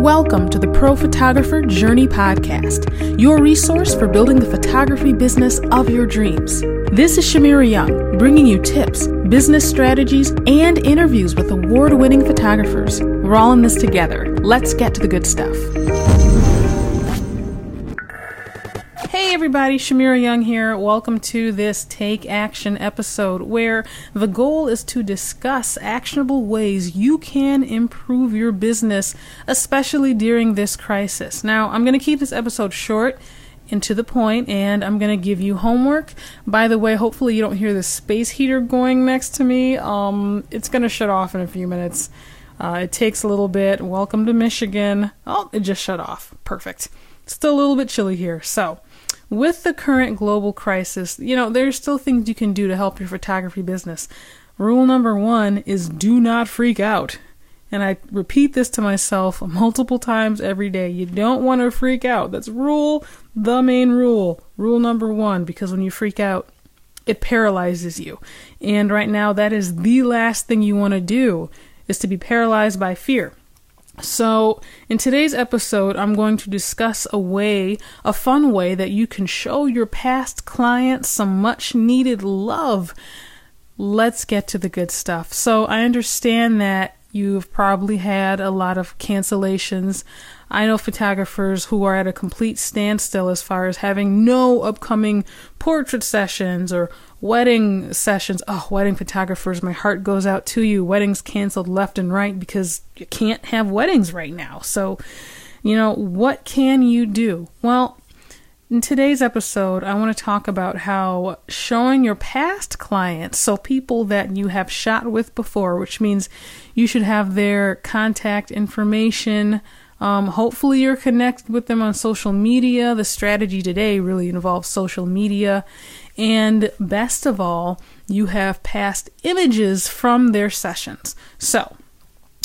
Welcome to the Pro Photographer Journey Podcast, your resource for building the photography business of your dreams. This is Shamira Young, bringing you tips, business strategies, and interviews with award winning photographers. We're all in this together. Let's get to the good stuff. Hey everybody, Shamira Young here. Welcome to this Take Action episode where the goal is to discuss actionable ways you can improve your business, especially during this crisis. Now, I'm going to keep this episode short and to the point, and I'm going to give you homework. By the way, hopefully you don't hear the space heater going next to me. Um, it's going to shut off in a few minutes. Uh, it takes a little bit. Welcome to Michigan. Oh, it just shut off. Perfect. Still a little bit chilly here. So, with the current global crisis, you know, there's still things you can do to help your photography business. Rule number one is do not freak out. And I repeat this to myself multiple times every day. You don't want to freak out. That's rule, the main rule. Rule number one, because when you freak out, it paralyzes you. And right now, that is the last thing you want to do, is to be paralyzed by fear. So, in today's episode, I'm going to discuss a way, a fun way that you can show your past clients some much needed love. Let's get to the good stuff. So, I understand that you've probably had a lot of cancellations. I know photographers who are at a complete standstill as far as having no upcoming portrait sessions or wedding sessions. Oh, wedding photographers, my heart goes out to you. Weddings canceled left and right because you can't have weddings right now. So, you know, what can you do? Well, in today's episode, I want to talk about how showing your past clients, so people that you have shot with before, which means you should have their contact information, um, hopefully, you're connected with them on social media. The strategy today really involves social media. And best of all, you have past images from their sessions. So,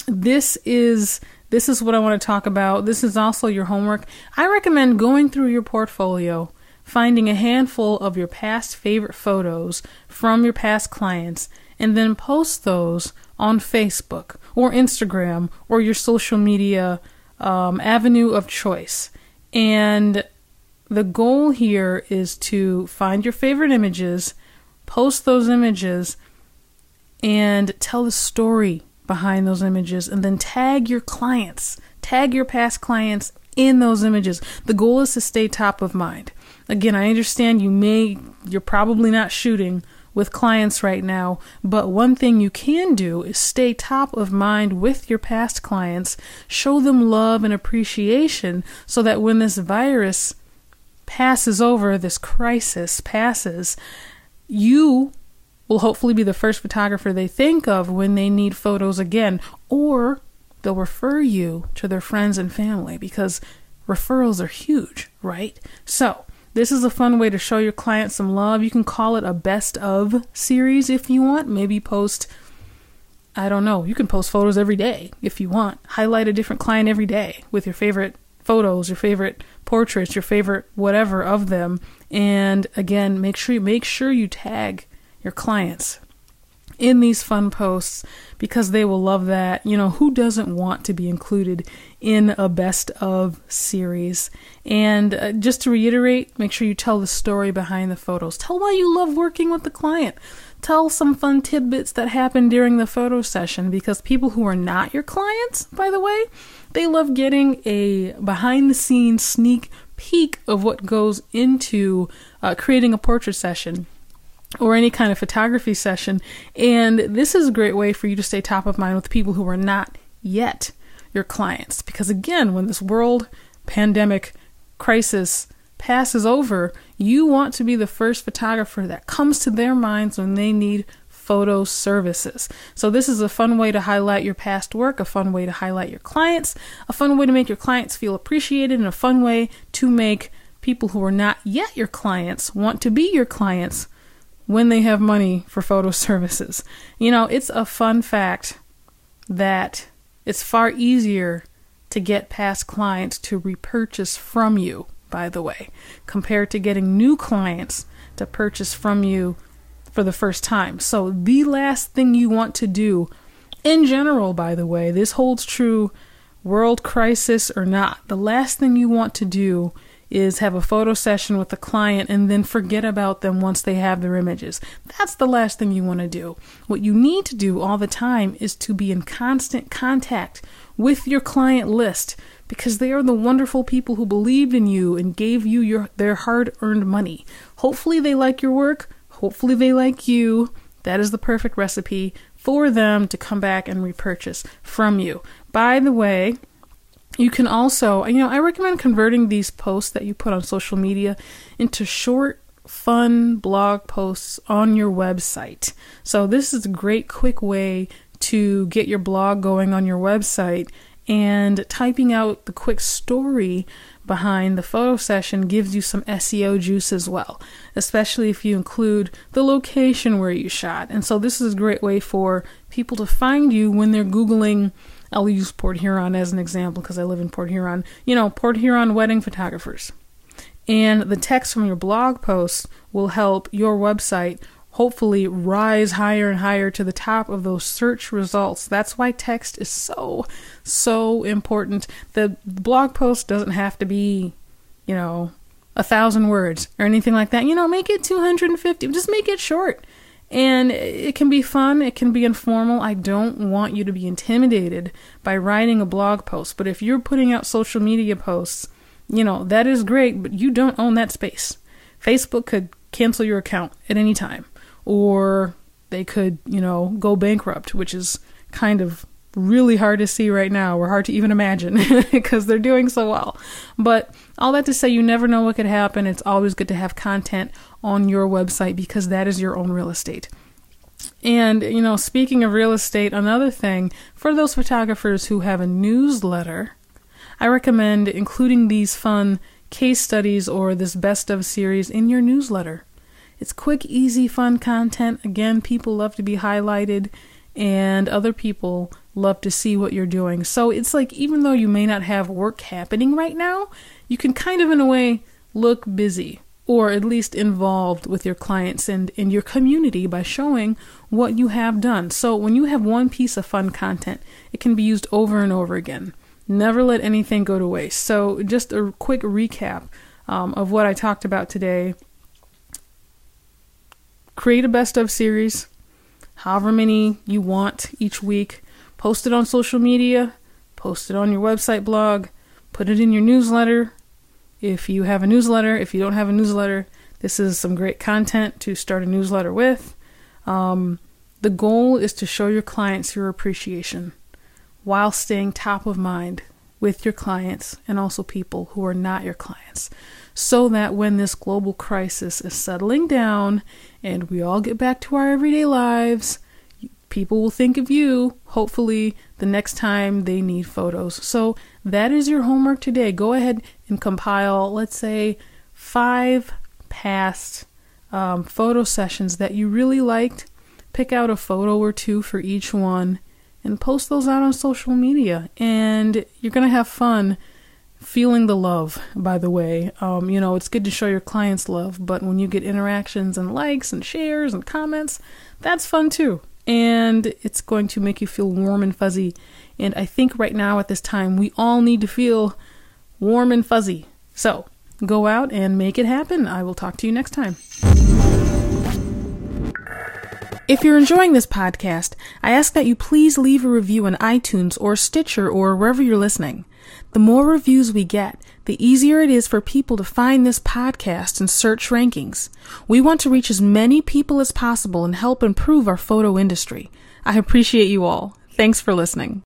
this is this is what I want to talk about. This is also your homework. I recommend going through your portfolio, finding a handful of your past favorite photos from your past clients, and then post those on Facebook or Instagram or your social media um, avenue of choice. And the goal here is to find your favorite images, post those images, and tell the story behind those images, and then tag your clients, tag your past clients in those images. The goal is to stay top of mind. Again, I understand you may, you're probably not shooting with clients right now, but one thing you can do is stay top of mind with your past clients, show them love and appreciation so that when this virus passes over, this crisis passes, you will hopefully be the first photographer they think of when they need photos again, or they'll refer you to their friends and family because referrals are huge, right? So, this is a fun way to show your client some love. You can call it a best of series if you want. Maybe post, I don't know, you can post photos every day if you want. Highlight a different client every day with your favorite photos, your favorite portraits, your favorite whatever of them. And again, make sure you make sure you tag your clients in these fun posts because they will love that. You know, who doesn't want to be included in a best of series? And uh, just to reiterate, make sure you tell the story behind the photos. Tell why you love working with the client. Tell some fun tidbits that happened during the photo session because people who are not your clients, by the way, they love getting a behind the scenes sneak peek of what goes into uh, creating a portrait session or any kind of photography session. And this is a great way for you to stay top of mind with people who are not yet your clients. Because again, when this world pandemic crisis passes over, you want to be the first photographer that comes to their minds when they need photo services. So, this is a fun way to highlight your past work, a fun way to highlight your clients, a fun way to make your clients feel appreciated, and a fun way to make people who are not yet your clients want to be your clients when they have money for photo services. You know, it's a fun fact that it's far easier to get past clients to repurchase from you, by the way, compared to getting new clients to purchase from you for the first time. So, the last thing you want to do, in general, by the way, this holds true world crisis or not, the last thing you want to do is have a photo session with the client and then forget about them once they have their images. That's the last thing you want to do. What you need to do all the time is to be in constant contact with your client list because they are the wonderful people who believed in you and gave you your their hard-earned money. Hopefully they like your work, hopefully they like you. That is the perfect recipe for them to come back and repurchase from you. By the way, you can also, you know, I recommend converting these posts that you put on social media into short, fun blog posts on your website. So, this is a great, quick way to get your blog going on your website. And typing out the quick story behind the photo session gives you some SEO juice as well, especially if you include the location where you shot. And so, this is a great way for people to find you when they're Googling I'll use Port Huron as an example because I live in Port Huron. You know, Port Huron wedding photographers. And the text from your blog post will help your website hopefully rise higher and higher to the top of those search results. That's why text is so, so important. The blog post doesn't have to be, you know, a thousand words or anything like that. You know, make it 250. Just make it short. And it can be fun, it can be informal. I don't want you to be intimidated by writing a blog post. But if you're putting out social media posts, you know, that is great, but you don't own that space. Facebook could cancel your account at any time, or they could, you know, go bankrupt, which is kind of really hard to see right now, or hard to even imagine because they're doing so well. But all that to say, you never know what could happen. It's always good to have content on your website because that is your own real estate. And, you know, speaking of real estate, another thing for those photographers who have a newsletter, I recommend including these fun case studies or this best of series in your newsletter. It's quick, easy, fun content. Again, people love to be highlighted, and other people love to see what you're doing. So it's like, even though you may not have work happening right now, you can kind of, in a way, look busy or at least involved with your clients and in your community by showing what you have done. So when you have one piece of fun content, it can be used over and over again. Never let anything go to waste. So just a quick recap um, of what I talked about today. Create a best of series, however many you want each week. Post it on social media, post it on your website blog, put it in your newsletter, if you have a newsletter, if you don't have a newsletter, this is some great content to start a newsletter with. Um, the goal is to show your clients your appreciation while staying top of mind with your clients and also people who are not your clients. So that when this global crisis is settling down and we all get back to our everyday lives, people will think of you, hopefully, the next time they need photos. So that is your homework today. Go ahead and compile, let's say, five past um, photo sessions that you really liked. Pick out a photo or two for each one and post those out on social media. And you're going to have fun feeling the love, by the way. Um, you know, it's good to show your clients love, but when you get interactions and likes and shares and comments, that's fun too and it's going to make you feel warm and fuzzy. And I think right now at this time, we all need to feel warm and fuzzy. So go out and make it happen. I will talk to you next time. If you're enjoying this podcast, I ask that you please leave a review on iTunes or Stitcher or wherever you're listening. The more reviews we get, the easier it is for people to find this podcast and search rankings. We want to reach as many people as possible and help improve our photo industry. I appreciate you all. Thanks for listening.